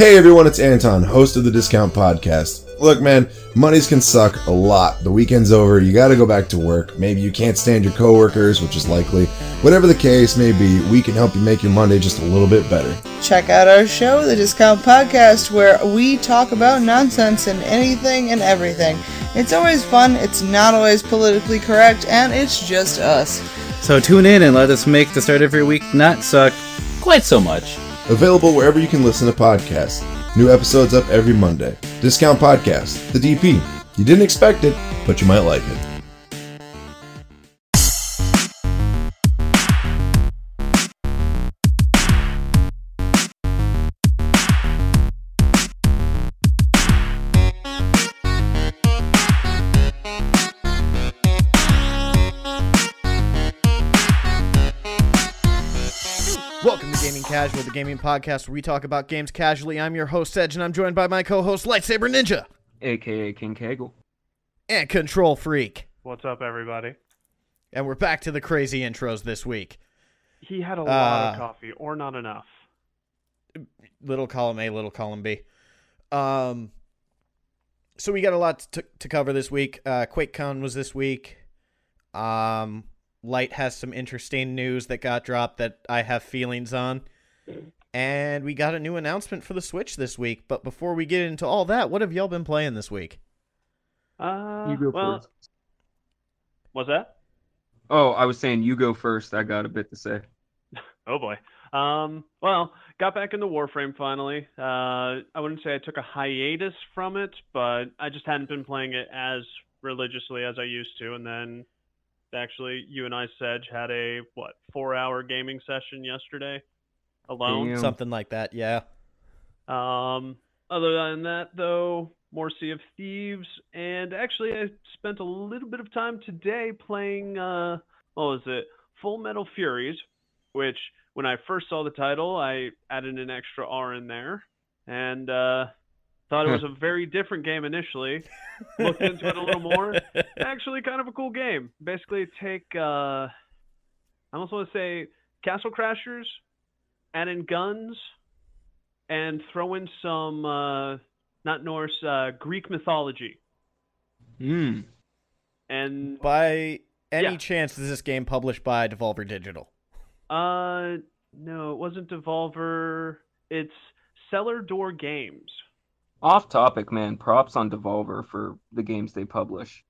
Hey everyone, it's Anton, host of the Discount Podcast. Look, man, Mondays can suck a lot. The weekend's over, you gotta go back to work. Maybe you can't stand your coworkers, which is likely. Whatever the case may be, we can help you make your Monday just a little bit better. Check out our show, The Discount Podcast, where we talk about nonsense and anything and everything. It's always fun, it's not always politically correct, and it's just us. So tune in and let us make the start of your week not suck quite so much. Available wherever you can listen to podcasts. New episodes up every Monday. Discount Podcast, the DP. You didn't expect it, but you might like it. Casual, the gaming podcast where we talk about games casually. I'm your host, Edge, and I'm joined by my co host, Lightsaber Ninja, AKA King Kegel. and Control Freak. What's up, everybody? And we're back to the crazy intros this week. He had a lot Uh, of coffee, or not enough. Little column A, little column B. Um, so we got a lot to, to cover this week. Uh, QuakeCon was this week. Um, Light has some interesting news that got dropped that I have feelings on. And we got a new announcement for the Switch this week. But before we get into all that, what have y'all been playing this week? Uh, You go well, first. what's that? Oh, I was saying you go first. I got a bit to say. Oh boy. Um, well, got back into Warframe finally. Uh, I wouldn't say I took a hiatus from it, but I just hadn't been playing it as religiously as I used to. And then, actually, you and I, Sedge, had a what four-hour gaming session yesterday alone. Damn. Something like that, yeah. Um, other than that, though, more Sea of Thieves, and actually, I spent a little bit of time today playing. Uh, what was it? Full Metal Furies, which when I first saw the title, I added an extra R in there, and uh, thought it was a very different game initially. Looked into it a little more. Actually, kind of a cool game. Basically, take. Uh, I almost want to say Castle Crashers, add in guns and throw in some uh, not Norse, uh, Greek mythology. Hmm. And By any Yeah. chance is this game published by Devolver Digital? uh, no, it wasn't Devolver. It's Cellar Door Games. Off topic, man. Props on Devolver for the games they publish.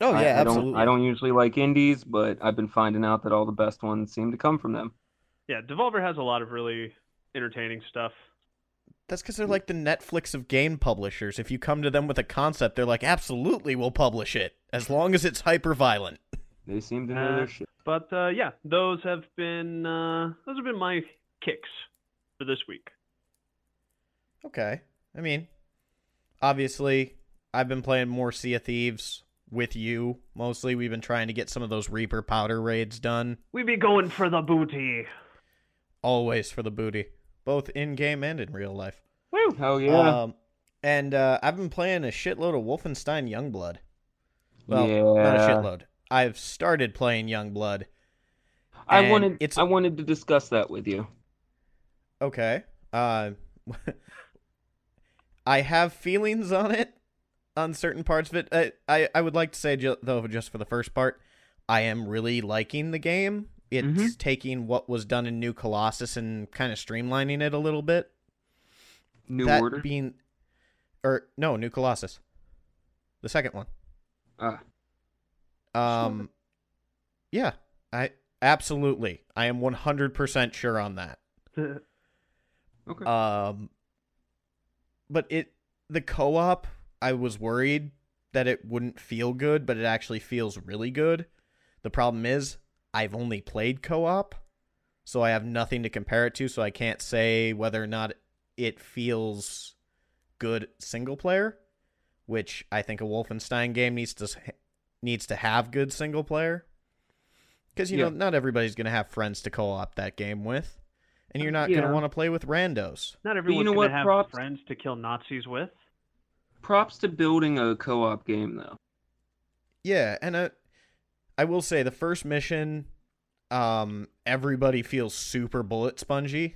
Oh I- yeah, I, don't, absolutely. I don't usually like indies, but I've been finding out that all the best ones seem to come from them. Yeah, Devolver has a lot of really entertaining stuff. That's because they're like the Netflix of game publishers. If you come to them with a concept, they're like, absolutely, we'll publish it as long as it's hyper violent. They seem to know Uh, their shit. But uh, yeah, those have been uh, those have been my kicks for this week. Okay, I mean, obviously, I've been playing more Sea of Thieves with you mostly. We've been trying to get some of those Reaper powder raids done, We be going for the booty. Always for the booty, both in game and in real life. Woo! Hell yeah. Um, and uh, I've been playing a shitload of Wolfenstein Youngblood. Well, yeah. not a shitload. I've started playing Youngblood. I wanted it's- I wanted to discuss that with you. Okay. Uh, I have feelings on it, on certain parts of it. I, I, I would like to say, though, just for the first part, I am really liking the game. It's Mhm. taking what was done in New Colossus and kind of streamlining it a little bit. New that Order. being, or no, New Colossus, the second one. Ah. Um, yeah, I absolutely, I am one hundred percent sure on that. okay. Um, but it the co-op, I was worried that it wouldn't feel good, but it actually feels really good. The problem is I've only played co-op, so I have nothing to compare it to, so I can't say whether or not it feels good single player, which I think a Wolfenstein game needs to needs to have good single player. Cuz you know, not everybody's going to have friends to co-op that game with, and you're not gonna want to play with randos. Not everyone's know gonna what, have props? friends to kill Nazis with. Props to building a co-op game though. Yeah, and uh, I will say the first mission, um, everybody feels super bullet spongy,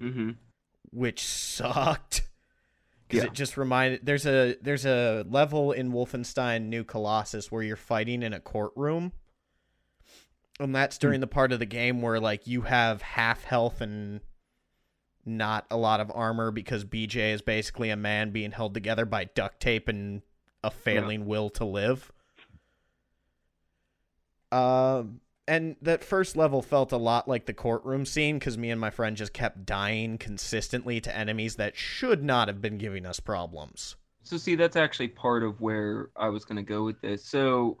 Mm-hmm. which sucked. Because Yeah. it just reminded there's a there's a level in Wolfenstein New Colossus where you're fighting in a courtroom. And that's during the part of the game where like you have half health and not a lot of armor because BJ is basically a man being held together by duct tape and a failing will to live. Um, and that first level felt a lot like the courtroom scene because me and my friend just kept dying consistently to enemies that should not have been giving us problems. So see, that's actually part of where I was going to go with this. So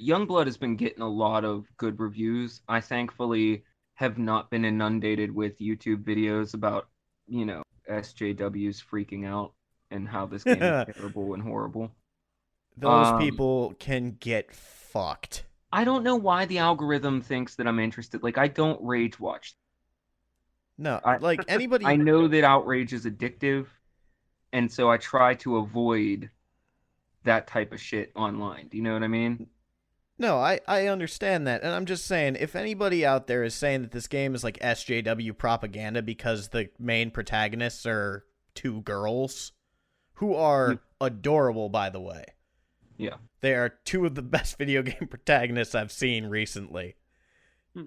Youngblood has been getting a lot of good reviews. I thankfully have not been inundated with YouTube videos about, you know, SJWs freaking out and how this game is terrible and horrible. Those Um, people can get fucked. I don't know why the algorithm thinks that I'm interested. Like I don't rage watch. No, I- like anybody. I know that outrage is addictive, and so I try to avoid that type of shit online. Do you know what I mean? No, I, I understand that. And I'm just saying, if anybody out there is saying that this game is like SJW propaganda because the main protagonists are two girls who are Hmm. adorable, by the way. Yeah. They are two of the best video game protagonists I've seen recently. Hmm.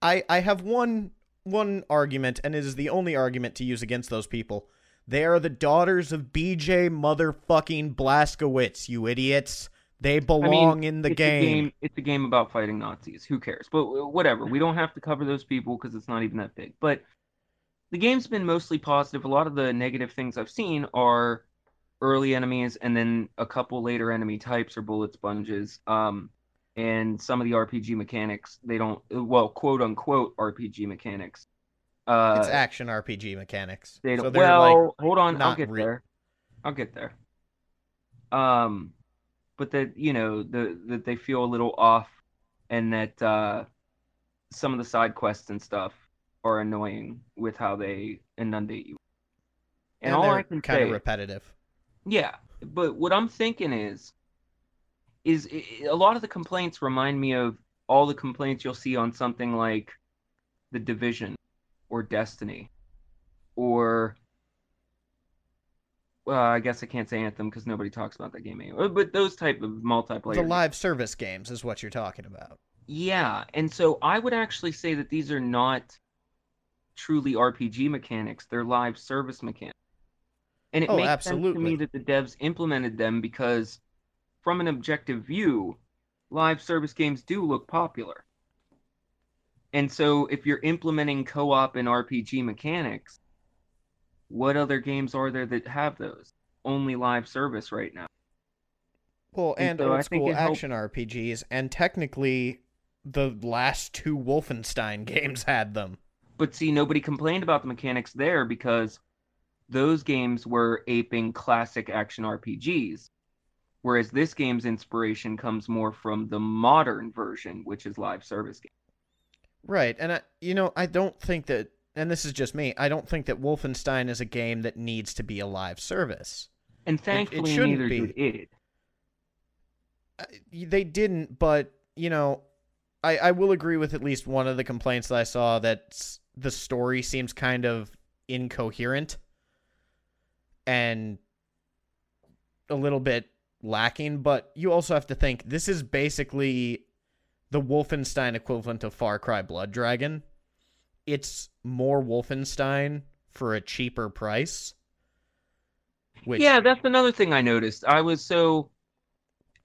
I I have one one argument, and it is the only argument to use against those people. They are the daughters of BJ motherfucking Blazkowicz, you idiots. They belong in the game. Game. It's a game about fighting Nazis. Who cares? But whatever. We don't have to cover those people because it's not even that big. But the game's been mostly positive. A lot of the negative things I've seen are early enemies and then a couple later enemy types or bullet sponges. Um, and some of the RPG mechanics they don't well quote unquote RPG mechanics. Uh, it's action RPG mechanics. they don't, so they're well, like hold on, I'll get real. there. I'll get there. Um, but that you know the that they feel a little off, and that uh, some of the side quests and stuff are annoying with how they inundate you. And, and all I can kind say, of repetitive. Yeah, but what I'm thinking is, is a lot of the complaints remind me of all the complaints you'll see on something like The Division or Destiny or well, I guess I can't say Anthem because nobody talks about that game anymore. But those type of multiplayer. The live service games is what you're talking about. Yeah, and so I would actually say that these are not truly RPG mechanics; they're live service mechanics. And it Oh, makes sense to absolutely. me that the devs implemented them because, from an objective view, live service games do look popular. And so, if you're implementing co-op and RPG mechanics, what other games are there that have those? Only live service right now. Well, And and so old school it helped- action RPGs, and technically, the last two Wolfenstein games had them. But see, nobody complained about the mechanics there because those games were aping classic action RPGs. Whereas this game's inspiration comes more from the modern version, which is live service game. Right, and I, you know, I don't think that, and this is just me. I don't think that Wolfenstein is a game that needs to be a live service. And thankfully, it shouldn't neither be. did it. Uh, They didn't, but you know, I I will agree with at least one of the complaints that I saw that the story seems kind of incoherent and a little bit lacking. But you also have to think this is basically the Wolfenstein equivalent of Far Cry Blood Dragon. It's more Wolfenstein for a cheaper price. Which, Yeah, that's another thing I noticed. I was so.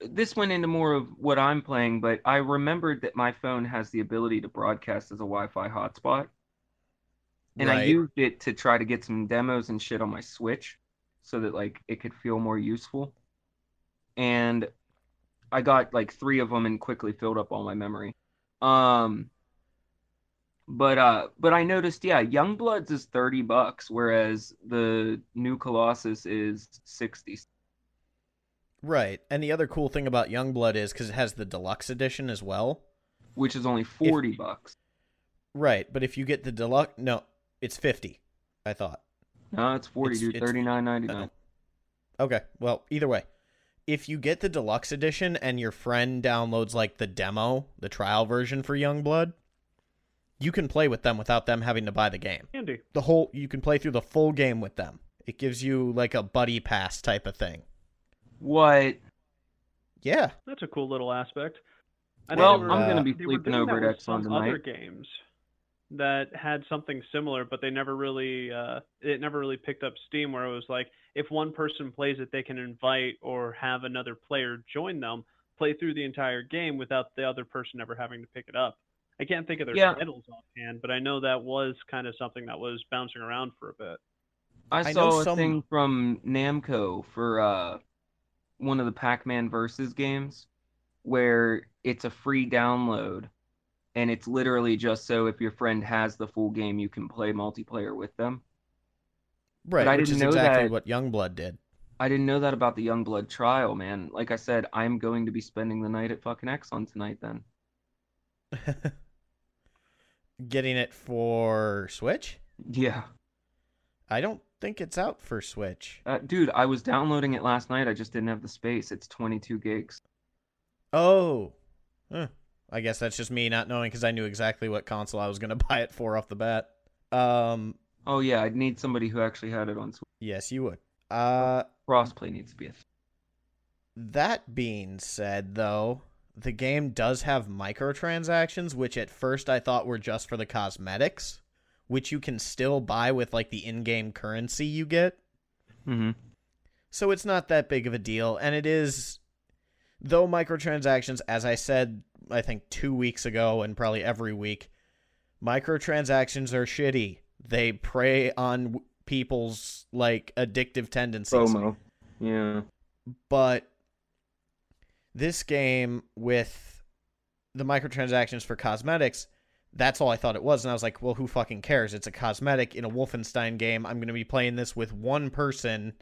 This went into more of what I'm playing, but I remembered that my phone has the ability to broadcast as a Wi Fi hotspot. And I used it to try to get some demos and shit on my Switch so that like it could feel more useful. And I got like three of them and quickly filled up all my memory. Um but uh but I noticed yeah, Young Youngbloods is 30 bucks whereas the new Colossus is 60. Right. And the other cool thing about Youngblood is because it has the deluxe edition as well. which is only 40 bucks. Right. But if you get the deluxe, no, it's 50, I thought. No, it's 40 It's- dude, it's- 39.99. Uh, okay. Well, either way, if you get the deluxe edition and your friend downloads like the demo, the trial version for Youngblood, You can play with them without them having to buy the game. Andy. The whole you can play through the full game with them. It gives you like a buddy pass type of thing. What? Yeah. That's a cool little aspect. I Well, know I'm they gonna uh, be they sleeping over at with some Exxon Other tonight. games that had something similar, but they never really uh, it never really picked up steam. Where it was like, if one person plays it, they can invite or have another player join them, play through the entire game without the other person ever having to pick it up. I can't think of their Yeah. titles offhand, but I know that was kind of something that was bouncing around for a bit. I, I saw a some- thing from Namco for uh, one of the Pac-Man versus games where it's a free download and it's literally just so if your friend has the full game you can play multiplayer with them. Right. I which didn't is know exactly that- what Youngblood did. I didn't know that about the Youngblood trial, man. Like I said, I'm going to be spending the night at fucking Exxon tonight then. Getting it for Switch? Yeah. I don't think it's out for Switch. Uh, dude, I was downloading it last night. I just didn't have the space. It's 22 gigs. Oh. Huh. I guess that's just me not knowing because I knew exactly what console I was going to buy it for off the bat. Um, Oh yeah, I'd need somebody who actually had it on Switch. yes, you would. Uh, Crossplay needs to be a thing. that being said, though, the game does have microtransactions, which at first I thought were just for the cosmetics, which you can still buy with like the in-game currency you get. Mm-hmm. So it's not that big of a deal. And it is, though microtransactions, as I said, I think two weeks ago and probably every week, microtransactions are shitty. They prey on people's like addictive tendencies. FOMO. Yeah. But this game with the microtransactions for cosmetics, that's all I thought it was. And I was like, well, who fucking cares? It's a cosmetic in a Wolfenstein game. I'm going to be playing this with one person.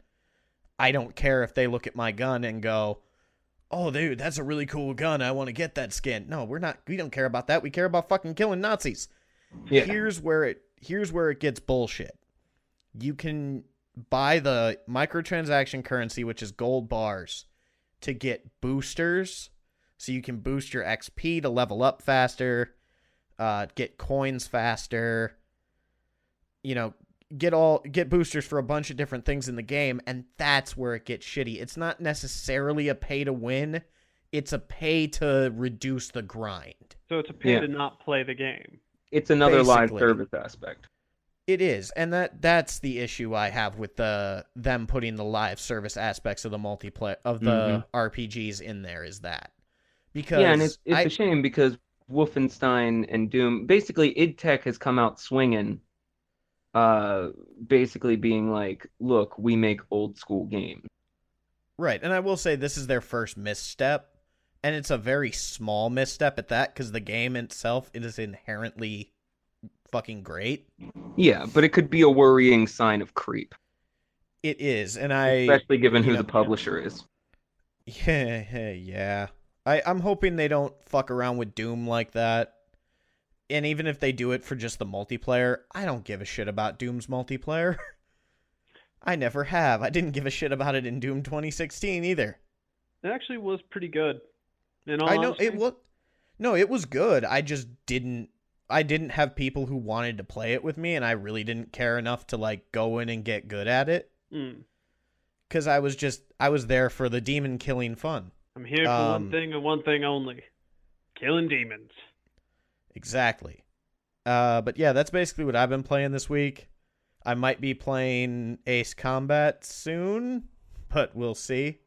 I don't care if they look at my gun and go, oh, dude, that's a really cool gun. I want to get that skin. No, we're not. We don't care about that. We care about fucking killing Nazis. Yeah. Here's where it here's where it gets bullshit. You can buy the microtransaction currency, which is gold bars, to get boosters. So you can boost your XP to level up faster, uh, get coins faster. You know, get all get boosters for a bunch of different things in the game, and that's where it gets shitty. It's not necessarily a pay to win; it's a pay to reduce the grind. So it's a pay Yeah. to not play the game. It's another live service aspect. It is, and that that's the issue I have with the them putting the live service aspects of the multiplayer of the mm-hmm. RPGs in there is that because Yeah, and it's it's I, a shame because Wolfenstein and Doom, basically, id Tech has come out swinging, uh, basically being like, "Look, we make old school games." right, and I will say this is their first misstep, and it's a very small misstep at that because the game itself it is inherently fucking great. Yeah, but it could be a worrying sign of creep, It is, and I especially given who the publisher is. Yeah, yeah. I, I'm hoping they don't fuck around with Doom like that. And even if they do it for just the multiplayer, I don't give a shit about Doom's multiplayer. I never have. I didn't give a shit about it in Doom 2016 either. It actually was pretty good. In all I know honesty. it was No, it was good. I just didn't I didn't have people who wanted to play it with me and I really didn't care enough to like go in and get good at it Mm. cuz I was just I was there for the demon killing fun. I'm here for Um, one thing and one thing only: killing demons. Exactly. Uh, but yeah, that's basically what I've been playing this week. I might be playing Ace Combat soon, but we'll see.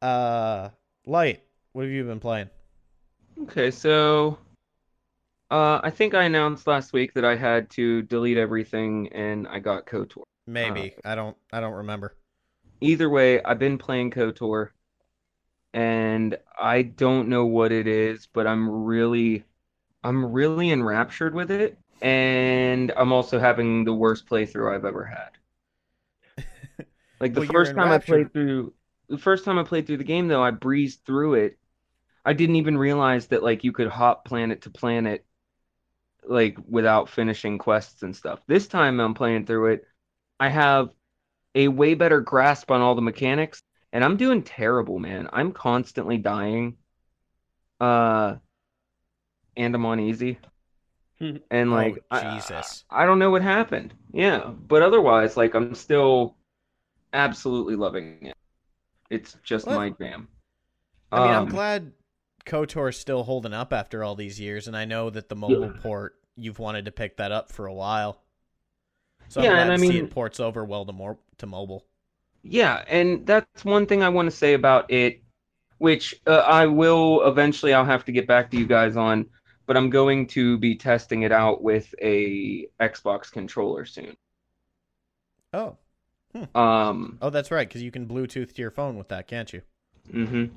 Uh, Light, what have you been playing? Okay, so uh, I think I announced last week that I had to delete everything and I got KOTOR. Maybe I don't. I don't remember. Either way, I've been playing KOTOR and I don't know what it is, but I'm really I'm really enraptured with it and I'm also having the worst playthrough I've ever had. Like the Well, first time I played through the first time I played through the game though, I breezed through it. I didn't even realize that like you could hop planet to planet like without finishing quests and stuff. This time I'm playing through it, I have a way better grasp on all the mechanics and I'm doing terrible, man. I'm constantly dying. Uh and I'm on easy. and like oh, Jesus. I, I don't know what happened. Yeah, but otherwise, like I'm still absolutely loving it. It's just Well, my jam. I mean, I'm Um, glad KOTOR's still holding up after all these years, and I know that the mobile port you've wanted to pick that up for a while. So I'm Yeah, glad and I mean- it ports over well to more to mobile. Yeah, and that's one thing I want to say about it, which uh, I will eventually. I'll have to get back to you guys on, but I'm going to be testing it out with a Xbox controller soon. Oh, Um, oh, that's right, because you can Bluetooth to your phone with that, can't you? Mm-hmm.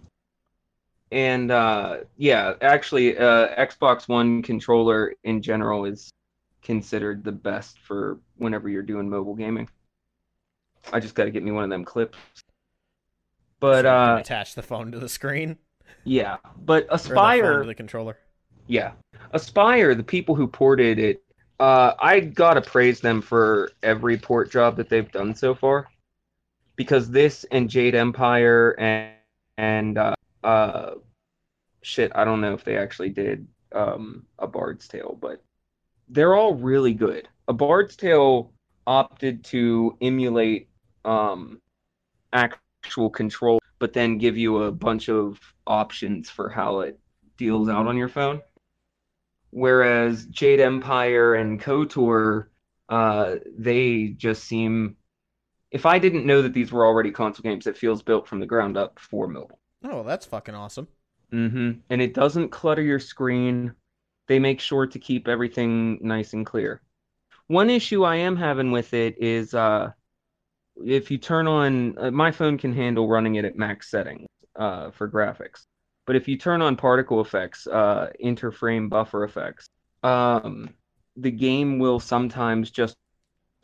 And uh, yeah, actually, uh, Xbox One controller in general is considered the best for whenever you're doing mobile gaming. I just got to get me one of them clips. But So uh, attach the phone to the screen yeah, but the Aspyr, to the controller. Yeah, Aspyr, the people who ported it, uh, I gotta praise them for every port job that they've done so far, because this and Jade Empire and and uh, uh, shit, I don't know if they actually did um, a Bard's Tale, but they're all really good. A Bard's Tale opted to emulate um, actual control, but then give you a bunch of options for how it deals out on your phone. Whereas Jade Empire and KOTOR, uh, they just seem. If I didn't know that these were already console games, it feels built from the ground up for mobile. Oh, that's fucking awesome. Mm-hmm. And it doesn't clutter your screen. They make sure to keep everything nice and clear. One issue I am having with it is uh, if you turn on, uh, my phone can handle running it at max settings uh, for graphics. But if you turn on particle effects, uh, interframe buffer effects, um, the game will sometimes just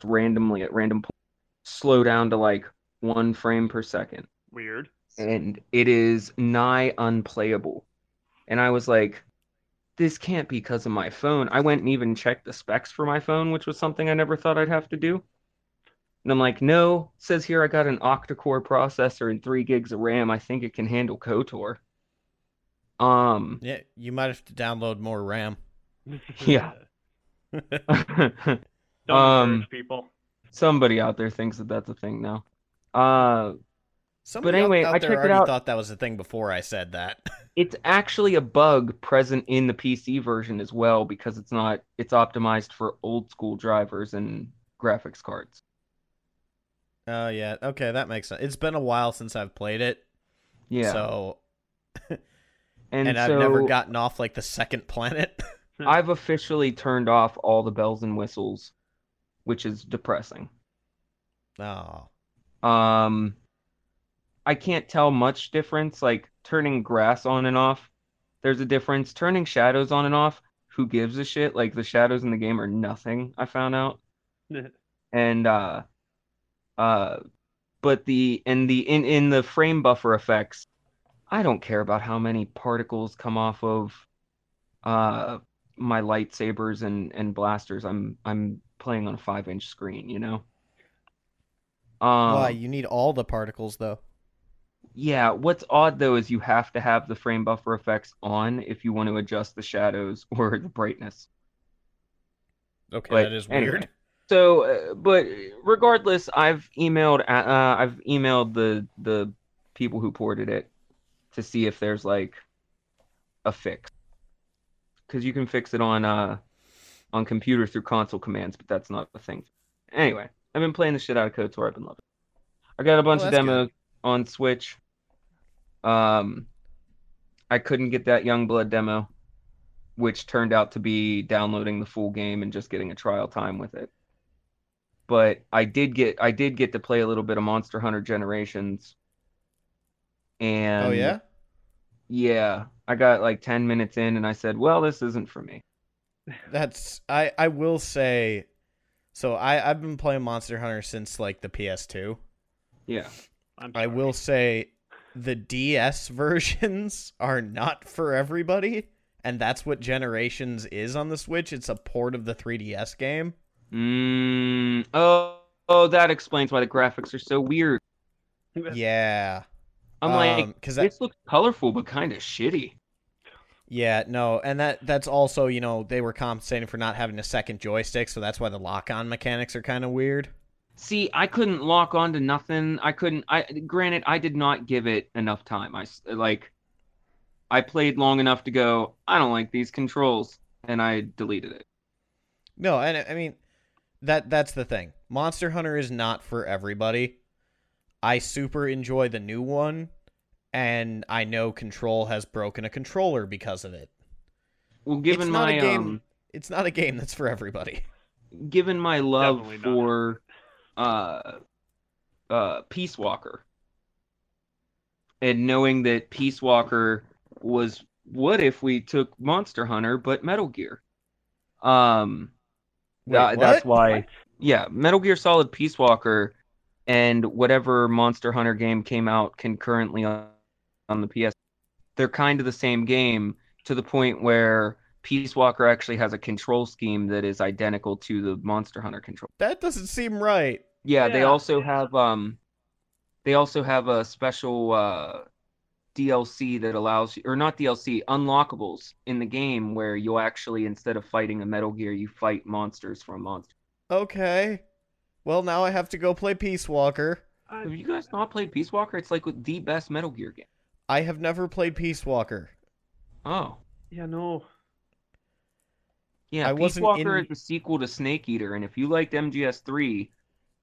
randomly at random points slow down to like one frame per second Weird. and it is nigh unplayable. And I was like, this can't be because of my phone. I went and even checked the specs for my phone, which was something I never thought I'd have to do. And I'm like, no, it says here I got an octa-core processor and three gigs of RAM. I think it can handle KOTOR. Um, Yeah, you might have to download more RAM. Yeah. Don't Um, people. somebody out there thinks that that's a thing now. Uh, Somebody anyway, out, I there checked it out. thought that was a thing before I said that. it's actually a bug present in the PC version as well because it's not it's optimized for old school drivers and graphics cards. Oh yeah, okay, that makes sense. It's been a while since I've played it, Yeah. so and, and, I've never gotten off like the second planet. I've officially turned off all the bells and whistles, which is depressing. oh, Um I can't tell much difference like turning grass on and off. There's a difference. Turning shadows on and off, who gives a shit? Like the shadows in the game are nothing, I found out. and uh uh but the in the in in the frame buffer effects i don't care about how many particles come off of uh my lightsabers and and blasters i'm i'm playing on a five inch screen you know um why you need all the particles though? yeah what's odd though is you have to have the frame buffer effects on if you want to adjust the shadows or the brightness Okay, But that is anyway. weird. So, uh, but regardless, I've emailed uh, uh, I've emailed the the people who ported it to see if there's like a fix because you can fix it on uh on computers through console commands, but that's not a thing. Anyway, I've been playing the shit out of Code KOTOR. I've been loving. it. I got a bunch Oh, of that's good. on Switch. Um, I couldn't get that Youngblood demo, which turned out to be downloading the full game and just getting a trial time with it. But I did get I did get to play a little bit of Monster Hunter Generations. And oh yeah, yeah, I got like 10 minutes in and I said, "Well, this isn't for me." that's I I will say. So I I've been playing Monster Hunter since like the PS2. Yeah. I'm I sorry. will say the DS versions are not for everybody, and that's what Generations is on the Switch. It's a port of the 3DS game. Mm, oh, oh, that explains why the graphics are so weird. Yeah. I'm like, Um, 'cause that- this looks colorful but kind of shitty. Yeah, no, and that that's also you know they were compensating for not having a second joystick, so that's why the lock-on mechanics are kind of weird. See, I couldn't lock on to nothing. I couldn't. I granted, I did not give it enough time. I like, I played long enough to go. I don't like these controls, and I deleted it. No, and I mean that that's the thing. Monster Hunter is not for everybody. I super enjoy the new one, and I know Control has broken a controller because of it. Well, given it's not my a game. um, It's not a game that's for everybody. given my love for uh uh Peace Walker and knowing that Peace Walker was what if we took Monster Hunter but Metal Gear um Wait, tha- that's what? why yeah Metal Gear Solid Peace Walker and whatever Monster Hunter game came out concurrently on, on the PS they're kind of the same game to the point where Peace Walker actually has a control scheme that is identical to the Monster Hunter control. That doesn't seem right. Yeah, they also have um they also have a special uh DLC that allows or not DLC, unlockables in the game where you'll actually instead of fighting a Metal Gear, you fight monsters from monsters. Okay. Well, now I have to go play Peace Walker. Have you guys not played Peace Walker? It's like the best Metal Gear game. I have never played Peace Walker. Oh. Yeah, no. Yeah, I Peace Walker in- is the sequel to Snake Eater, and if you liked MGS3,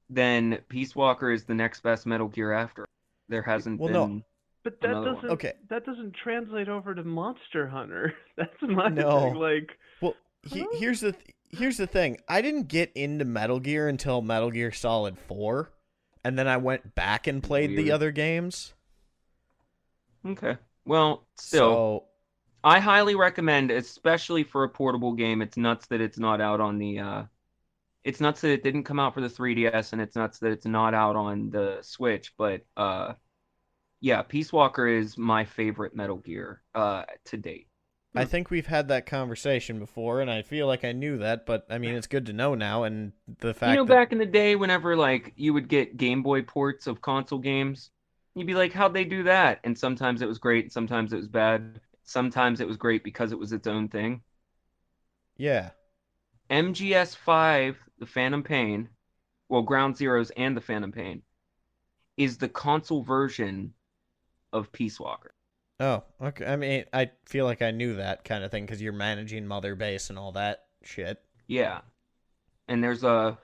then Peace Walker is the next best Metal Gear after. There hasn't Well, no. But that doesn't Okay. that doesn't translate over to Monster Hunter. That's my No. thing. Like Well, he, here's the th- here's the thing. I didn't get into Metal Gear until Metal Gear Solid 4, and then I went back and played the other games. Okay. Well, still, So, I highly recommend, especially for a portable game. It's nuts that it's not out on the. Uh, it's nuts that it didn't come out for the 3DS, and it's nuts that it's not out on the Switch. But uh, yeah, Peace Walker is my favorite Metal Gear uh, to date. I think we've had that conversation before, and I feel like I knew that, but I mean, it's good to know now. And the fact you know, that back in the day, whenever like you would get Game Boy ports of console games, you'd be like, "How'd they do that?" And sometimes it was great, and sometimes it was bad. Sometimes it was great because it was its own thing. yeah, MGS5, the Phantom Pain, well, Ground Zeroes and the Phantom Pain, is the console version of Peace Walker. Oh, okay. I mean, I feel like I knew that kind of thing because you're managing Mother Base and all that shit. Yeah, and there's a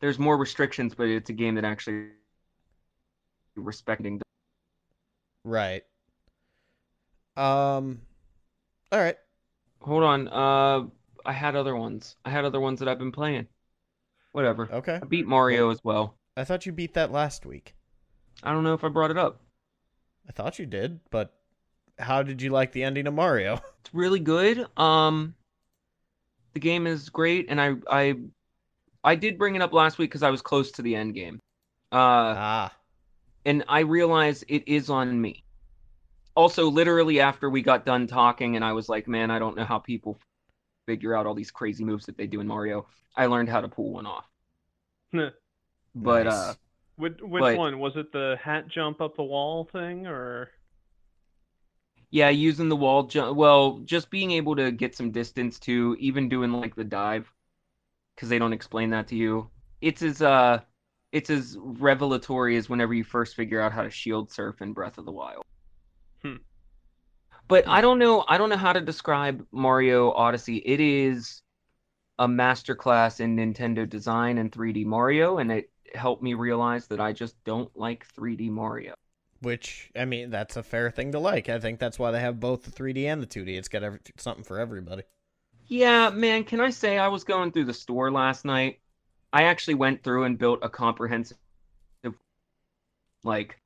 there's more restrictions, but it's a game that actually respecting. Right. Um. All right. Hold on, uh, I had other ones. I had other ones that I've been playing. Whatever. Okay. I beat Mario as well. I thought you beat that last week. I don't know if I brought it up. I thought you did, but how did you like the ending of Mario? It's really good. Um, the game is great, and I I I did bring it up last week because I was close to the end game. Uh, ah. And I realized it is on me. Also, literally after we got done talking, and I was like, man, I don't know how people figure out all these crazy moves that they do in Mario. I learned how to pull one off. But Nice. uh, which which But- one was it? The hat jump up the wall thing, or yeah, using the wall jump, well, just being able to get some distance to even doing like the dive, because they don't explain that to you. It's as uh, it's as revelatory as whenever you first figure out how to shield surf in Breath of the Wild. Hmm. But I don't know. I don't know how to describe Mario Odyssey. It is a masterclass in Nintendo design and 3D Mario, and it helped me realize that I just don't like 3D Mario. Which I mean, that's a fair thing to like. I think that's why they have both the 3D and the 2D. It's got every, something for everybody. Yeah, man, can I say I was going through the store last night? I actually went through and built a comprehensive like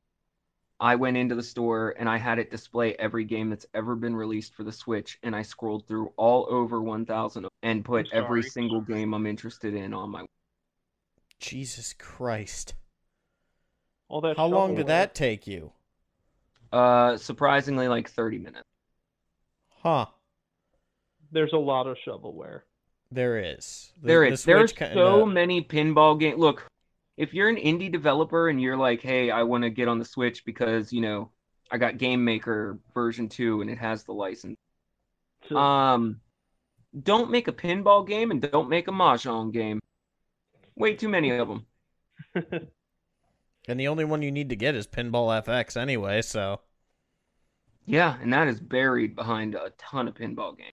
I went into the store and I had it display every game that's ever been released for the Switch and I scrolled through all over 1000 and put every single game I'm interested in on my Jesus Christ. all that. How long did that take you? uh surprisingly like 30 minutes. Huh. There's a lot of shovelware. There is. The- There the is. There's Switch kinda- so many pinball games. Look, if you're an indie developer and you're like, hey, I want to get on the Switch because, you know, I got Game Maker version 2 and it has the license. So- Um, don't make a pinball game and don't make a mahjong game. Way too many of them. And the only one you need to get is Pinball FX anyway, so Yeah, and that is buried behind a ton of pinball games.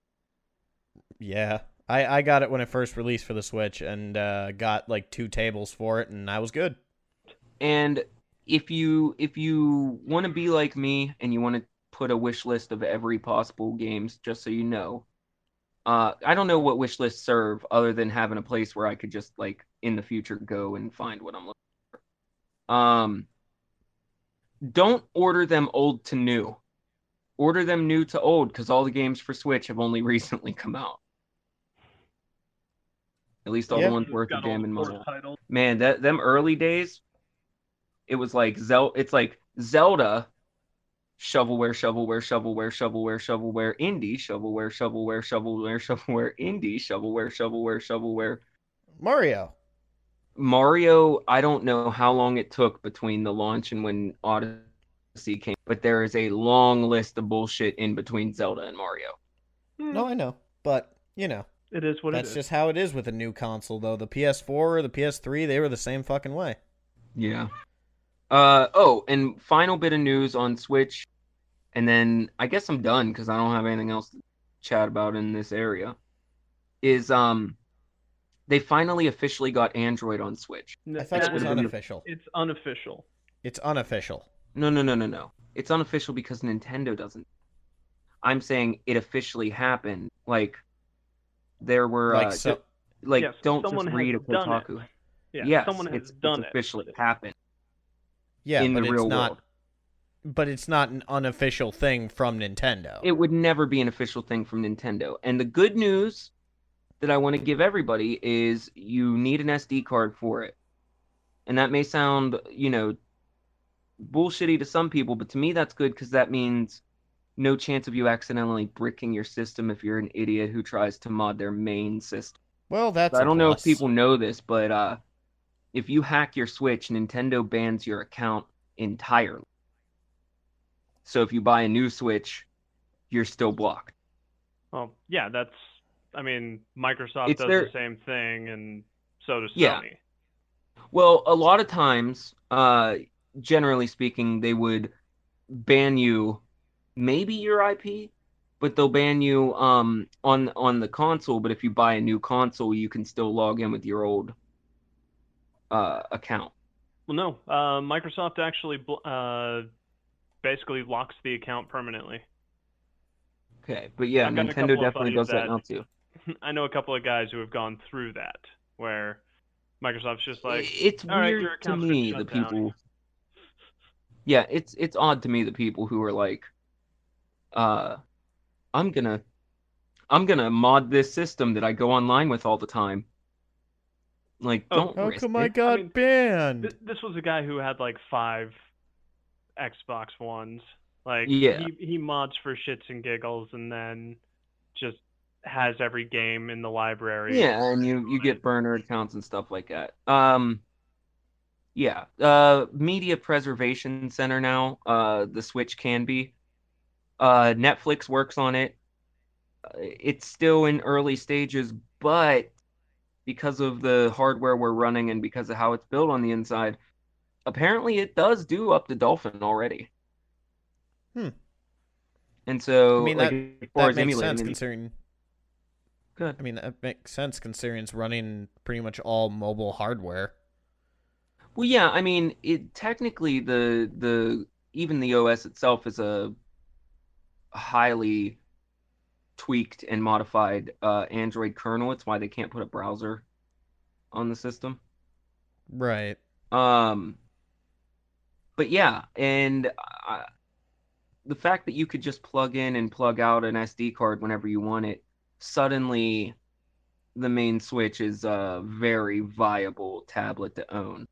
yeah. I, I got it when it first released for the Switch and uh, got like two tables for it and I was good. And if you if you want to be like me and you want to put a wish list of every possible games, just so you know, uh, I don't know what wish lists serve other than having a place where I could just like in the future go and find what I'm looking for. Um, don't order them old to new. Order them new to old because all the games for Switch have only recently come out. At least all Yeah. the ones worth a damn in core money man that them early days it was like Zel it's like Zelda shovelware shovelware shovelware shovelware shovelware indie shovelware shovelware shovelware shovelware indie shovelware shovelware shovelware Mario. Mario I don't know how long it took between the launch and when Odyssey came but there is a long list of bullshit in between Zelda and Mario No, I know. But, you know, it is what it is. that's it is. just how it is with a new console though. The PS4 or the PS3, they were the same fucking way. Yeah. Uh oh, and final bit of news on Switch, and then I guess I'm done because I don't have anything else to chat about in this area. Is um, they finally officially got Android on Switch. I thought it was unofficial. It's unofficial. It's unofficial. No, no, no, no, no. It's unofficial because Nintendo doesn't. I'm saying it officially happened. Like there were Like uh, so, ju- like Yes, don't just read a it. Kotaku. Yeah, yes, someone has it's, done it's it. officially happened yeah, in but the it's real not world. but it's not an unofficial thing from Nintendo. it would never be an official thing from Nintendo. And the good news that I want to give everybody is you need an SD card for it. And that may sound, you know, bullshitty to some people, but to me that's good because that means no chance of you accidentally bricking your system if you're an idiot who tries to mod their main system. well, that's I don't know if people know this, but uh, if you hack your Switch, Nintendo bans your account entirely. So if you buy a new Switch, you're still blocked. Well, yeah, that's. I mean, Microsoft It's does their- the same thing, and so does Sony. Yeah. Sony. Well, a lot of times, uh, generally speaking, they would ban you, maybe your IP, but they'll ban you um on on the console. But if you buy a new console, you can still log in with your old uh account. Well, no, uh, Microsoft actually bl- uh, basically locks the account permanently. Okay, but yeah, I've Nintendo definitely does that that- now too. I know a couple of guys who have gone through that, where Microsoft's just like, it's "All right, your weird to me the down." people. Yeah, it's it's odd to me the people who are like, uh, I'm gonna, I'm gonna mod this system that I go online with all the time. Like, Oh, don't How risk come I it. got mean, banned? Th- this was a guy who had like five Xbox Ones. Like Yeah. he he mods for shits and giggles, and then just has every game in the library. Yeah, and you you get burner accounts and stuff like that. Um, yeah, uh, media preservation center now. Uh, the Switch can be. Uh, Netflix works on it. Uh, It's still in early stages, but because of the hardware we're running and because of how it's built on the inside, apparently it does do up to Dolphin already. Hmm. And so, I mean, like, that- as far that as makes sense considering. Good. I mean, that makes sense considering it's running pretty much all mobile hardware. Well, yeah, I mean, it technically the the even the OS itself is a highly tweaked and modified uh, Android kernel. It's why they can't put a browser on the system. Right. Um, but yeah, and I, the fact that you could just plug in and plug out an SD card whenever you want it, suddenly the main Switch is a very viable tablet to own.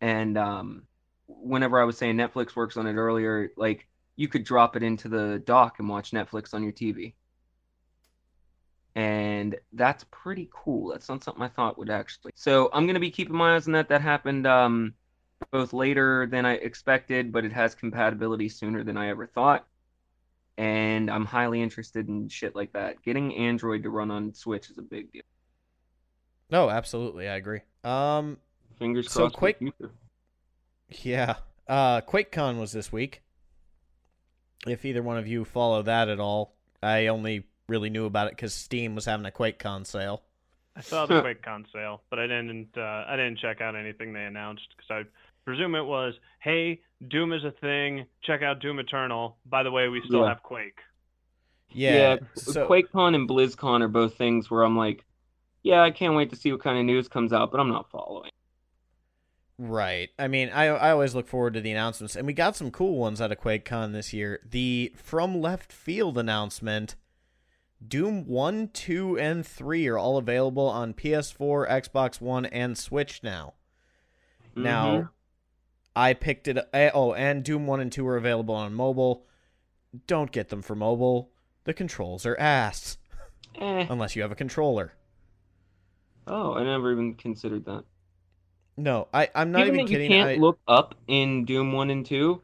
And um, whenever I was saying Netflix works on it earlier, like you could drop it into the dock and watch Netflix on your TV. And that's pretty cool. That's not something I thought would actually. So I'm gonna be keeping my eyes on that. That happened um, both later than I expected, but it has compatibility sooner than I ever thought. and I'm highly interested in shit like that. Getting Android to run on Switch is a big deal. No, absolutely, I agree. Um, Fingers So crossed. Quake- yeah. Uh, QuakeCon was this week. If either one of you follow that at all, I only really knew about it because Steam was having a QuakeCon sale. I saw the QuakeCon sale, but I didn't. Uh, I didn't check out anything they announced because I presume it was, "Hey, Doom is a thing. Check out Doom Eternal. By the way, we still Yeah. have Quake." Yeah. yeah. so QuakeCon and BlizzCon are both things where I'm like, yeah, I can't wait to see what kind of news comes out, but I'm not following. Right. I mean, I I always look forward to the announcements, and we got some cool ones out of QuakeCon this year. The From Left Field announcement. Doom 1, 2, and 3 are all available on PS4, Xbox One, and Switch now. Now, Mhm. I picked it. eh, Oh, and Doom 1 and 2 are available on mobile. Don't get them for mobile. The controls are ass. Eh. Unless you have a controller. Oh, I never even considered that. No, I, I'm not Given even kidding. you can't I- look up in Doom One and Two,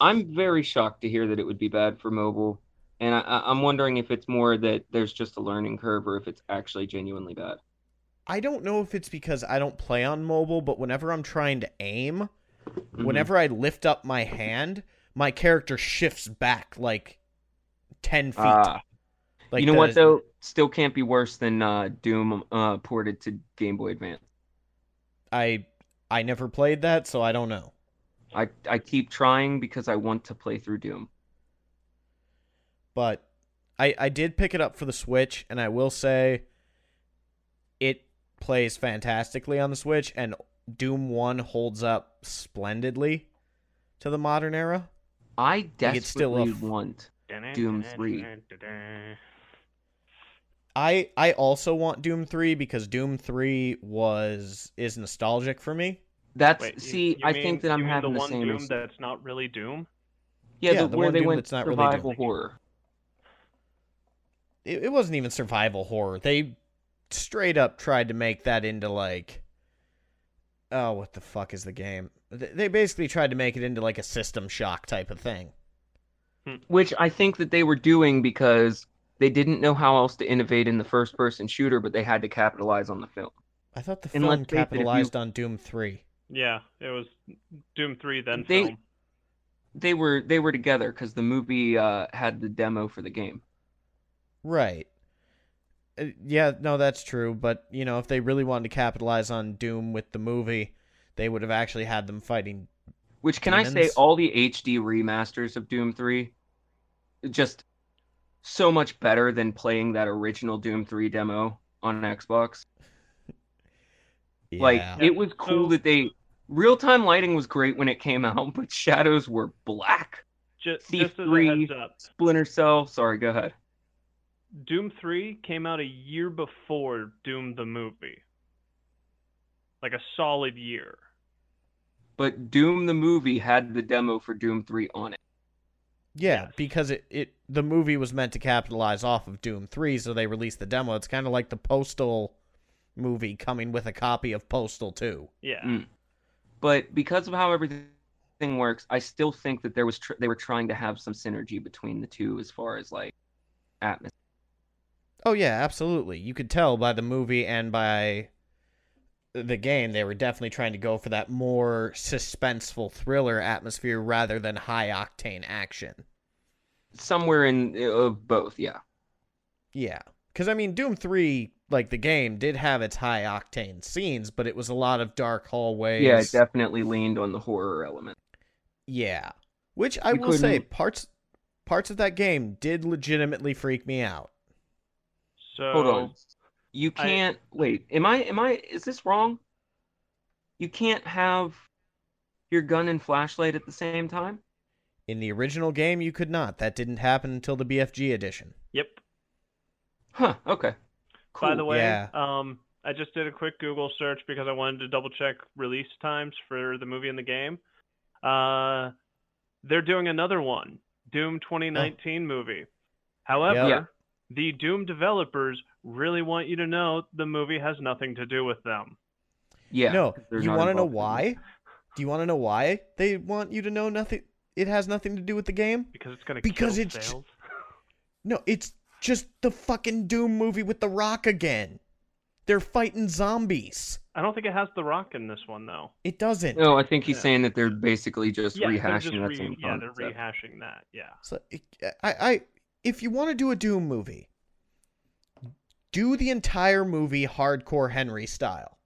I'm very shocked to hear that it would be bad for mobile, and I, I'm wondering if it's more that there's just a learning curve or if it's actually genuinely bad. I don't know if it's because I don't play on mobile, but whenever I'm trying to aim, Mhm. whenever I lift up my hand, my character shifts back like 10 feet. Ah. like you know the- what though? Still can't be worse than uh, Doom uh, ported to Game Boy Advance. I I never played that, so I don't know. I I keep trying because I want to play through Doom. But I I did pick it up for the Switch and I will say it plays fantastically on the Switch and Doom 1 holds up splendidly to the modern era. I Like, it's still a f- want Doom 3. I I also want Doom 3 because Doom 3 was is nostalgic for me. That's Wait, see. you I mean- think that I'm having the the one same. Doom issue. that's not really Doom. Yeah, Yeah, the, the where one they Doom went that's not really Doom. survival horror. It, it wasn't even survival horror. They straight up tried to make that into like oh, what the fuck is the game? They they basically tried to make it into like a system shock type of thing. Hmm. which I think that they were doing because they didn't know how else to innovate in the first person shooter, but they had to capitalize on the film. I thought the And film let's face it, if you- capitalized on Doom 3. Yeah, it was Doom 3 then They- film. They were they were together because the movie uh, had the demo for the game. Right. Uh, yeah, no, that's true. But you know, if they really wanted to capitalize on Doom with the movie, they would have actually had them fighting. Which can I say, all the HD remasters of Doom Three, just so much better than playing that original Doom Three demo on Xbox. Like it was cool So- that they real time lighting was great when it came out, but shadows were black. Just, Thief just as a 3. heads up, Splinter Cell. Sorry, go ahead. Doom 3 came out a year before Doom the movie. Like a solid year. But Doom the movie had the demo for Doom 3 on it. Yeah, Yes. because it, it the movie was meant to capitalize off of Doom 3, so they released the demo. It's kind of like the Postal movie coming with a copy of Postal 2. Yeah. Mm. But because of how everything works, I still think that there was tr- they were trying to have some synergy between the two as far as like atmosphere. Oh yeah, absolutely. You could tell by the movie and by the game they were definitely trying to go for that more suspenseful thriller atmosphere rather than high octane action. Somewhere in of both, yeah. Yeah. Cuz I mean Doom 3 like the game did have its high octane scenes, but it was a lot of dark hallways. Yeah, it definitely leaned on the horror element. Yeah. Which I We will say couldn't- parts parts of that game did legitimately freak me out. So Hold on. You can't wait. Am I am I is this wrong? You can't have your gun and flashlight at the same time? In the original game you could not. That didn't happen until the BFG edition. Yep. Huh, okay. Cool. By the way, Yeah. um, I just did a quick Google search because I wanted to double check release times for the movie and the game. Uh, they're doing another one, Doom 2019 movie. However, Yeah. The Doom developers really want you to know the movie has nothing to do with them. yeah. No, they're you want to know why? Do you want to know why they want you to know nothing? It has nothing to do with the game Because it's going to Because kill it's- sales. No, it's just the fucking Doom movie with The Rock again. They're fighting zombies. I don't think it has The Rock in this one though. It doesn't. No, I think he's Yeah. saying that they're basically just yeah, rehashing just that re- same yeah, they're rehashing that. Yeah. So it- I, I, if you want to do a Doom movie, do the entire movie hardcore Henry style.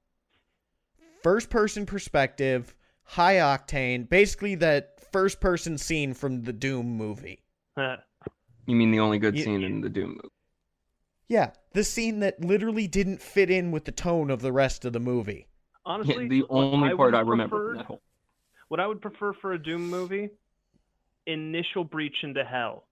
First person perspective, high octane, basically that first person scene from the Doom movie. You mean the only good You- scene in the Doom movie? Yeah, the scene that literally didn't fit in with the tone of the rest of the movie. Honestly, Yeah, the only I part would I remember from preferred- that whole. What I would prefer for a Doom movie, initial breach into hell.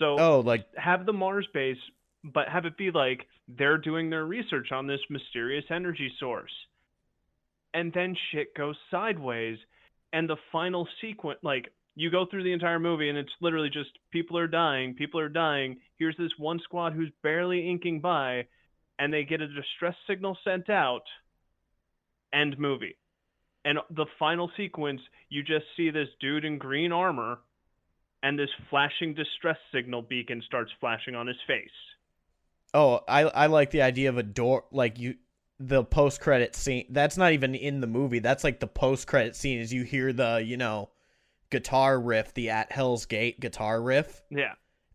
So Oh, like have the Mars base, but have it be like they're doing their research on this mysterious energy source. And then shit goes sideways. And the final sequence, like, you go through the entire movie and it's literally just people are dying, people are dying. Here's this one squad who's barely inking by, and they get a distress signal sent out. End movie. And the final sequence, you just see this dude in green armor and this flashing distress signal beacon starts flashing on his face. Oh, I I like the idea of a door like you the post credit scene. That's not even in the movie. That's like the post credit scene as you hear the, you know, guitar riff, the at Hell's Gate guitar riff, Yeah.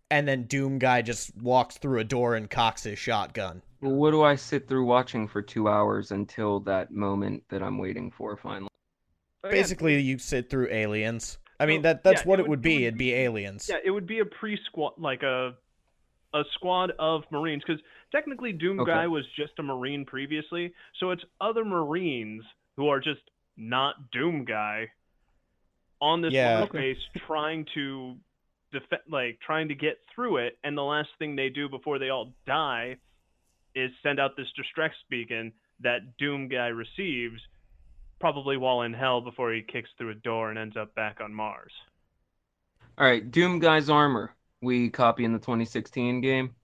and then Doom guy just walks through a door and cocks his shotgun. Well, what do I sit through watching for two hours until that moment that I'm waiting for finally? Basically, you sit through aliens. I mean that that's yeah, what it it would would- be. it would It'd be aliens. Yeah, it would be a pre-squad, like a a squad of Marines, because technically Doom Okay. Guy was just a Marine previously, so it's other Marines who are just not Doom Guy on this Yeah. Base trying to def- like trying to get through it, and the last thing they do before they all die is send out this distress beacon that Doom Guy receives, probably while in hell before he kicks through a door and ends up back on Mars. All right, Doom Guy's armor. We copy in the 2016 game.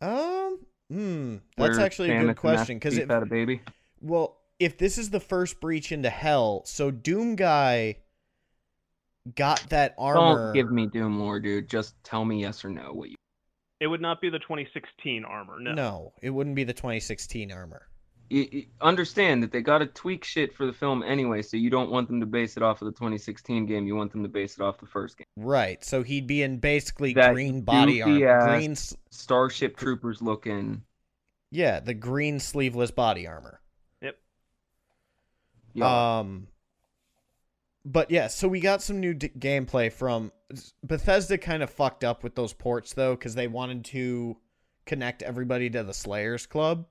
Um, hmm, that's where actually a good question because Chief had a baby. Well, if this is the first breach into hell, so Doom guy got that armor. Don't give me Doom lore, dude. Just tell me yes or no. What you? It would not be the 2016 armor. No. no. it wouldn't be the 2016 armor. You, you understand that they got to tweak shit for the film anyway, so you don't want them to base it off of the 2016 game. You want them to base it off the first game. Right. So he'd be in basically That green body armor. ass- Green Starship Troopers looking. Yeah, the green sleeveless body armor. Yep. Um but yeah, so we got some new d- gameplay from Bethesda kind of fucked up with those ports though cuz they wanted to connect everybody to the Slayers Club.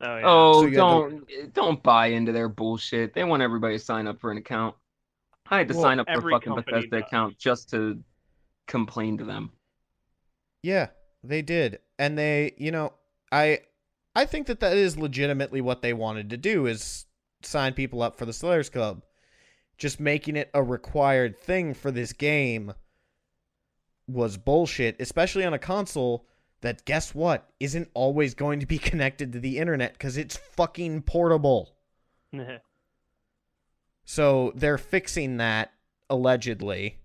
Oh, yeah. oh, So don't don't buy into their bullshit. They want everybody to sign up for an account. I had to Well, sign up for a fucking company Bethesda does. account just to complain to them. Yeah, they did. And they, you know, I I think that that is legitimately what they wanted to do is sign people up for the Slayers Club. Just making it a required thing for this game was bullshit, especially on a console that guess what isn't always going to be connected to the internet cuz it's fucking portable. So they're fixing that allegedly.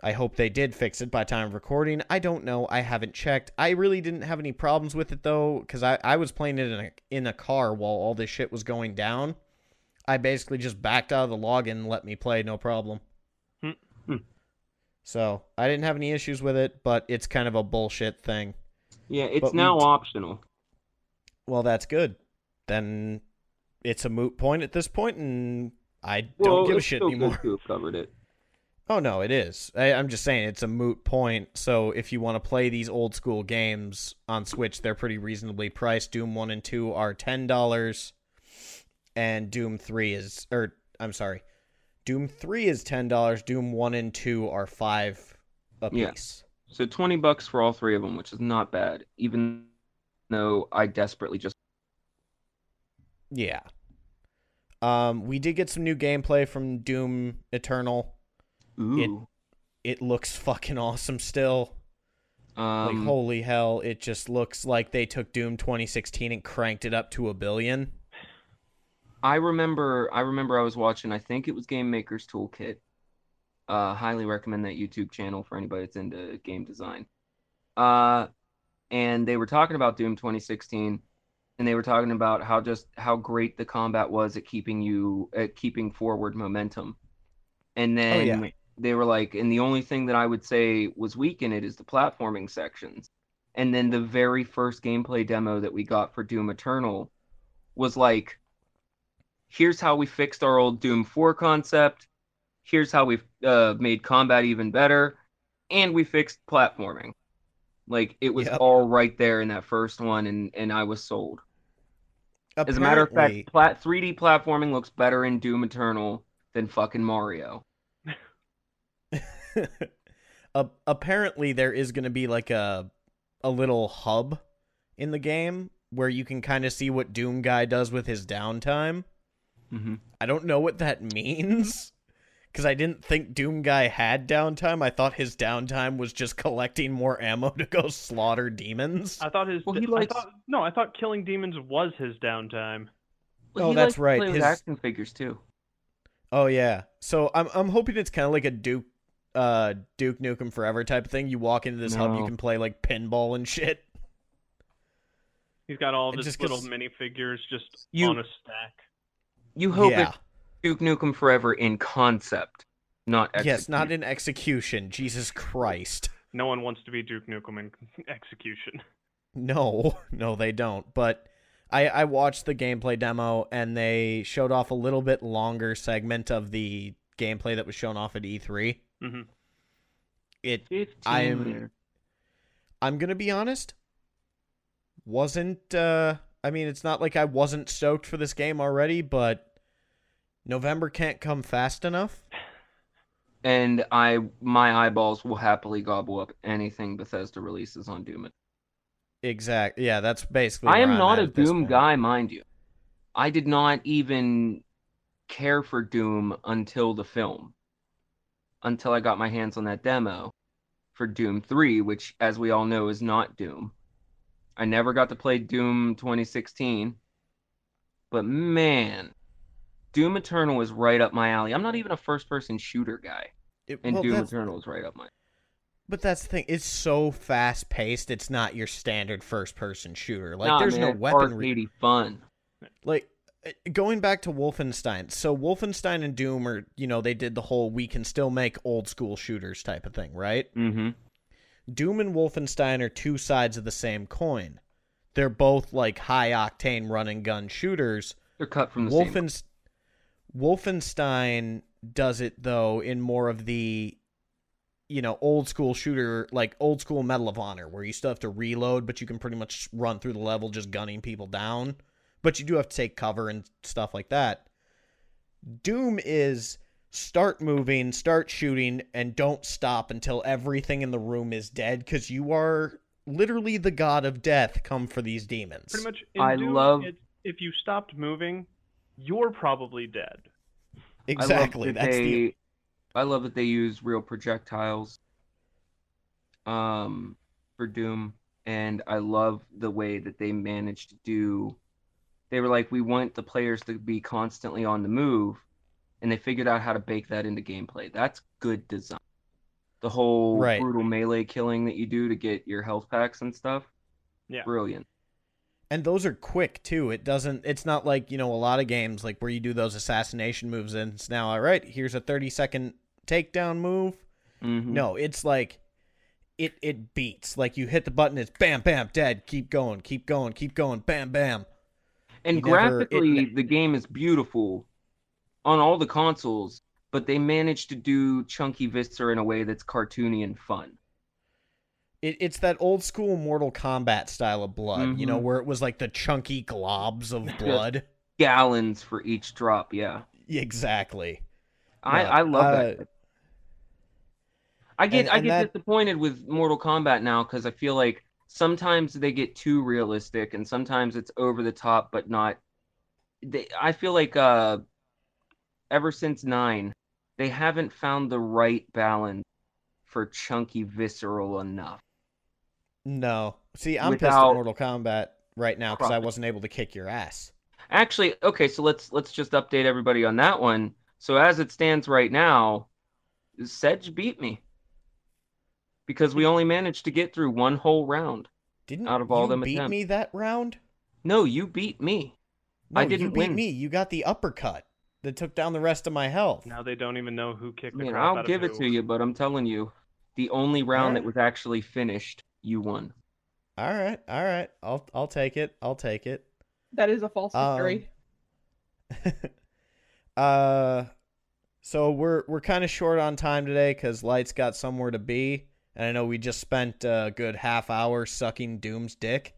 I hope they did fix it by time of recording. I don't know. I haven't checked. I really didn't have any problems with it though, because I, I was playing it in a in a car while all this shit was going down. I basically just backed out of the login and let me play, no problem. Hmm. Hmm. So I didn't have any issues with it, but it's kind of a bullshit thing. Yeah, it's But now optional. Well, that's good. Then it's a moot point at this point, and I don't Well, give a shit anymore. good to have covered it. Oh no, it is. I, I'm just saying it's a moot point. So if you want to play these old school games on Switch, they're pretty reasonably priced. Doom One and Two are ten dollars, and Doom Three is, or I'm sorry, Doom Three is ten dollars. Doom One and Two are five a Yeah. piece. So twenty bucks for all three of them, which is not bad. Even though I desperately just Yeah. Um, we did get some new gameplay from Doom Eternal. ooh. It looks fucking awesome still. Like um, holy hell, it just looks like they took Doom 2016 and cranked it up to a billion. I remember I remember I was watching I think it was Game Maker's Toolkit. Uh, highly recommend that YouTube channel for anybody that's into game design. Uh, and they were talking about Doom 2016, and they were talking about how just how great the combat was at keeping you at keeping forward momentum. And then yeah. they were like, and the only thing that I would say was weak in it is the platforming sections. And then the very first gameplay demo that we got for Doom Eternal was like, here's how we fixed our old Doom 4 concept. Here's how we've uh, made combat even better. And we fixed platforming. Like it was Yep. all right there in that first one, and, and I was sold. As a matter of fact, plat- 3D platforming looks better in Doom Eternal than fucking Mario. uh, apparently there is going to be like a a little hub in the game where you can kind of see what Doom guy does with his downtime. Mm-hmm. I don't know what that means cuz I didn't think Doom guy had downtime. I thought his downtime was just collecting more ammo to go slaughter demons. I thought his. Well, he I likes- thought, no, I thought killing demons was his downtime. Oh, that's right, his- action figures too. Oh yeah. So I'm I'm hoping it's kind of like a Duke uh Duke Nukem Forever type of thing. You walk into this hub, you can play like pinball and shit. He's got all of his just little minifigures just You- on a stack. You hope yeah. it's Duke Nukem Forever in concept, not Yes, not in execution. Jesus Christ. No one wants to be Duke Nukem in execution. No, no, they don't. But I, I watched the gameplay demo and they showed off a little bit longer segment of the gameplay that was shown off at E3. hmm It I'm- later. I'm gonna be honest, wasn't uh I mean it's not like I wasn't stoked for this game already, but November can't come fast enough. and I my eyeballs will happily gobble up anything Bethesda releases on Doom. Exactly. Yeah, that's basically. I am I'm not a Doom guy, mind you. I did not even care for Doom until the film. Until I got my hands on that demo for Doom 3, which as we all know is not Doom. I never got to play Doom 2016. But man, Doom Eternal is right up my alley. I'm not even a first person shooter guy. It- And well, Doom Eternal is right up my But that's the thing. It's so fast paced. It's not your standard first person shooter. Like Nah, there's man, no weaponry. arcadey fun. Like uh, going back to Wolfenstein. So Wolfenstein and Doom are, you know, they did the whole we can still make old school shooters type of thing, right? Mm-hmm. Doom and Wolfenstein are two sides of the same coin. They're both like high octane run and gun shooters. They're cut from the same. Wolfenst- Wolfenstein does it though in more of the you know old school shooter like old school Medal of Honor where you still have to reload but you can pretty much run through the level just gunning people down but you do have to take cover and stuff like that. Doom is start moving, start shooting and don't stop until everything in the room is dead cuz you are literally the god of death come for these demons. Pretty much. In I Doom, love- it, if you stopped moving, you're probably dead. Exactly. I love that That's they, the I love that they use real projectiles um for Doom and I love the way that they managed to do they were like we want the players to be constantly on the move and they figured out how to bake that into gameplay. That's good design. The whole Right. brutal melee killing that you do to get your health packs and stuff. Yeah. Brilliant. And those are quick too. It doesn't. It's not like you know a lot of games like where you do those assassination moves and it's now all right. Here's a thirty second takedown move. Mhm. No, it's like it it beats. Like you hit the button, it's bam bam dead. Keep going, keep going, keep going. Bam bam. And You never- it graphically, the game is beautiful on all the consoles, but they managed to do Chunky Viscera in a way that's cartoony and fun. It, it's that old school Mortal Kombat style of blood. You know Mhm. where it was like the chunky globs of blood. Gallons for each drop, yeah. exactly. I, No, I love uh, that. I get and- I get that- disappointed with Mortal Kombat now because I feel like sometimes they get too realistic and sometimes it's over the top, but not. They, I feel like uh, ever since nine, they haven't found the right balance for chunky visceral enough. No, see, I'm pissed at Mortal Kombat right now because I wasn't able to kick your ass. Actually, okay, so let's let's just update everybody on that one. So as it stands right now, Sedge beat me because we only managed to get through one whole round. Didn't Out of all you them beat attempts. me that round? No, you beat me. No, I didn't you beat win. me. You got the uppercut that took down the rest of my health. Now they don't even know who kicked the Man, crap I'll of give it who. to you, but I'm telling you, the only round Alright. that was actually finished, you won. All right, all right. I'll I'll take it. I'll take it. That is a false Um, victory. uh, so we're we're kind of short on time today because Light's got somewhere to be, and I know we just spent a good half hour sucking Doom's dick.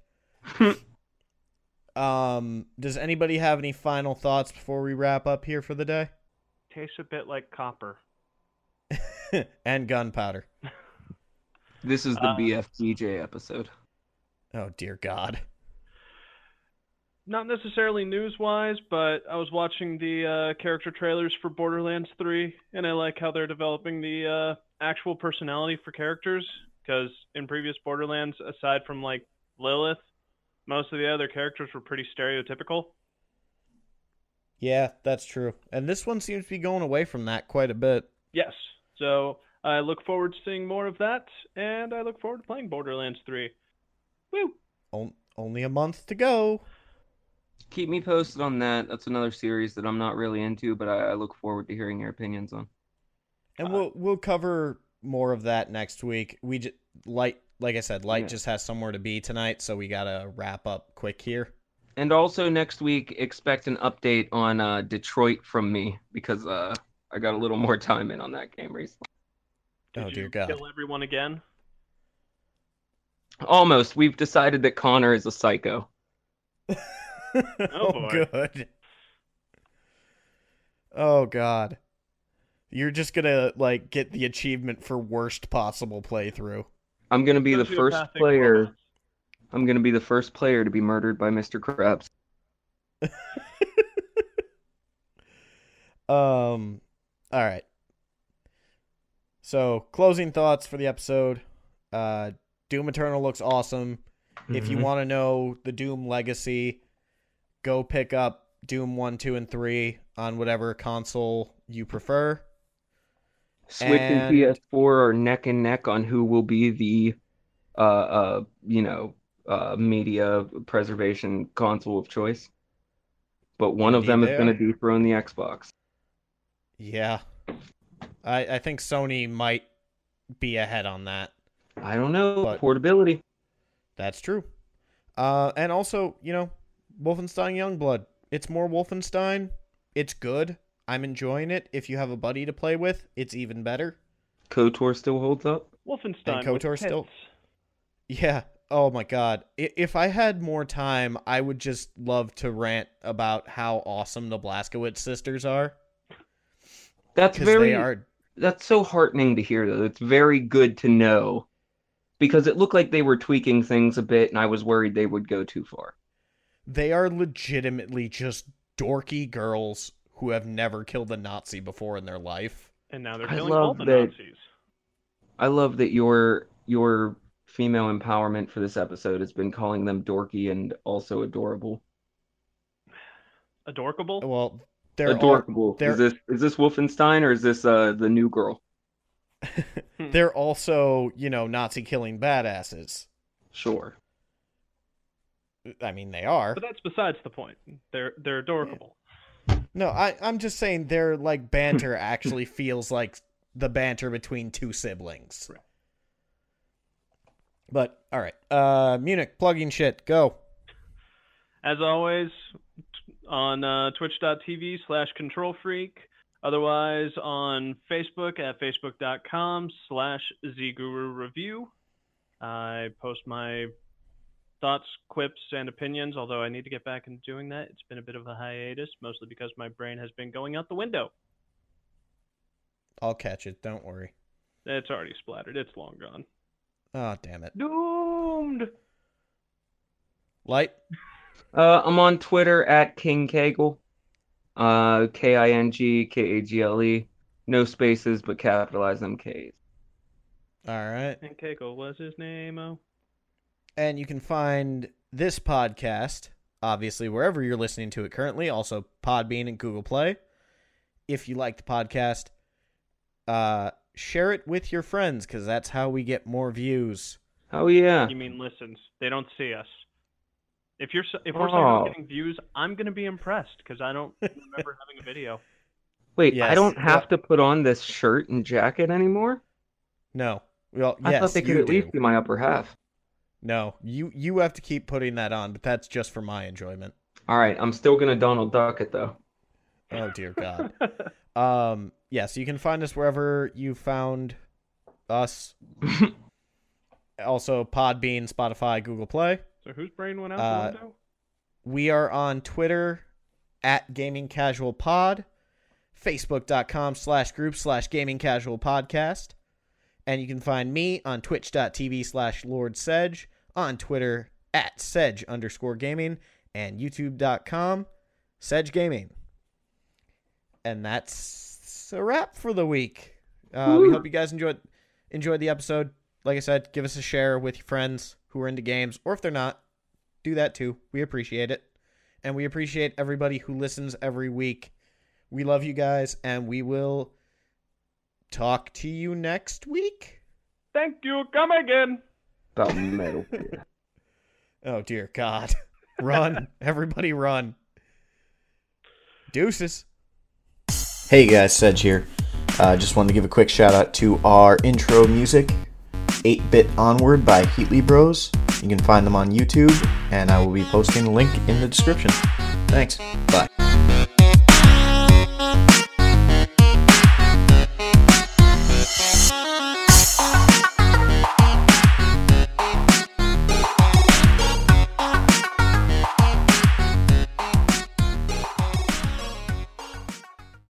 um, does anybody have any final thoughts before we wrap up here for the day? Tastes a bit like copper. and gunpowder. This is the Uh, BFTJ episode. Oh dear God. Not necessarily news wise, but I was watching the uh, character trailers for Borderlands 3, and I like how they're developing the uh, actual personality for characters. Because in previous Borderlands, aside from like Lilith, most of the other characters were pretty stereotypical. Yeah, that's true. And this one seems to be going away from that quite a bit. Yes. So I look forward to seeing more of that, and I look forward to playing Borderlands 3. Woo! On- only a month to go. Keep me posted on that. That's another series that I'm not really into, but I, I look forward to hearing your opinions on. And Uh, we'll we'll cover more of that next week. We just light like I said, light Yeah. just has somewhere to be tonight, so we gotta wrap up quick here. And also next week, expect an update on uh, Detroit from me because uh, I got a little more time in on that game recently. Did Oh, you dear God. kill everyone again? Almost. We've decided that Connor is a psycho. oh, boy. good. Oh god. You're just gonna like get the achievement for worst possible playthrough. I'm gonna be the first player. romance. I'm gonna be the first player to be murdered by Mr. Krabs. Um all right. So, closing thoughts for the episode. Uh Doom Eternal looks awesome. If you Mhm. want to know the Doom legacy, go pick up Doom 1, 2, and 3 on whatever console you prefer. Switch and And- PS4 are neck and neck on who will be the, uh, uh, you know, uh, media preservation console of choice. But one of them is going to dethrone the Xbox. Yeah. I, I think Sony might be ahead on that. I don't know. But- Portability. That's true. Uh, and also, you know, Wolfenstein Youngblood. It's more Wolfenstein. It's good. I'm enjoying it. If you have a buddy to play with, it's even better. KOTOR still holds up. Wolfenstein. And KOTOR with still- Yeah. Oh my god. If I had more time, I would just love to rant about how awesome the Blazkowicz sisters are. That's very. they are. That's so heartening to hear, though. It's very good to know. Because it looked like they were tweaking things a bit, and I was worried they would go too far. They are legitimately just dorky girls who have never killed a Nazi before in their life. And now they're killing all the that- Nazis. I love that your your female empowerment for this episode has been calling them dorky and also adorable. Adorkable? Well, they're Adorable. they're- Is this is this Wolfenstein or is this uh the new girl? they're also, you know, Nazi killing badasses. Sure. I mean, they are. But that's besides the point. They're they're adorkable. No, I, I'm just saying their like banter actually feels like the banter between two siblings. Right. But all right, uh, Munich plugging shit. Go. As always, t- on uh, twitch.tv slash control freak. Otherwise, on Facebook at facebook.com slash zguru review. I post my thoughts, quips, and opinions, although I need to get back into doing that. It's been a bit of a hiatus, mostly because my brain has been going out the window. I'll catch it. Don't worry. It's already splattered. It's long gone. Oh damn it. Doomed! Light. Uh I'm on Twitter at King Kagle. Uh K I N G K A G L E. No spaces but capitalize them K's. All right. And Keiko was his name. Oh. And you can find this podcast, obviously, wherever you're listening to it currently, also Podbean and Google Play. If you like the podcast, uh, share it with your friends because that's how we get more views. Oh yeah. You mean listens? They don't see us. If you're if we're Oh. getting views, I'm gonna be impressed because I don't remember having a video. Wait, I don't have to put on this shirt and jacket anymore. No, well, I yes, thought they could at do. least be my upper half. No, you you have to keep putting that on, but that's just for my enjoyment. All right, I'm still gonna Donald Duck it though. Oh dear God. um, yeah, so you can find us wherever you found us. also, Podbean, Spotify, Google Play. So whose brain went out Uh, the window? We are on Twitter at Gaming Casual Pod, Facebook.com slash group slash Gaming Casual Podcast. And you can find me on twitch.tv slash Lord Sedge, on Twitter at Sedge underscore gaming, and youtube.com Sedge Gaming. And that's a wrap for the week. Uh, we hope you guys enjoyed enjoyed the episode. Like I said, give us a share with your friends who are into games, or if they're not, do that too. We appreciate it. And we appreciate everybody who listens every week. We love you guys, and we will talk to you next week. Thank you. Come again. About Metal Gear. Oh, dear God. run. Everybody run. Deuces. Hey guys, Sedge here. Uh, just wanted to give a quick shout out to our intro music, 8 Bit Onward by Heatley Bros. You can find them on YouTube, and I will be posting the link in the description. Thanks. Bye.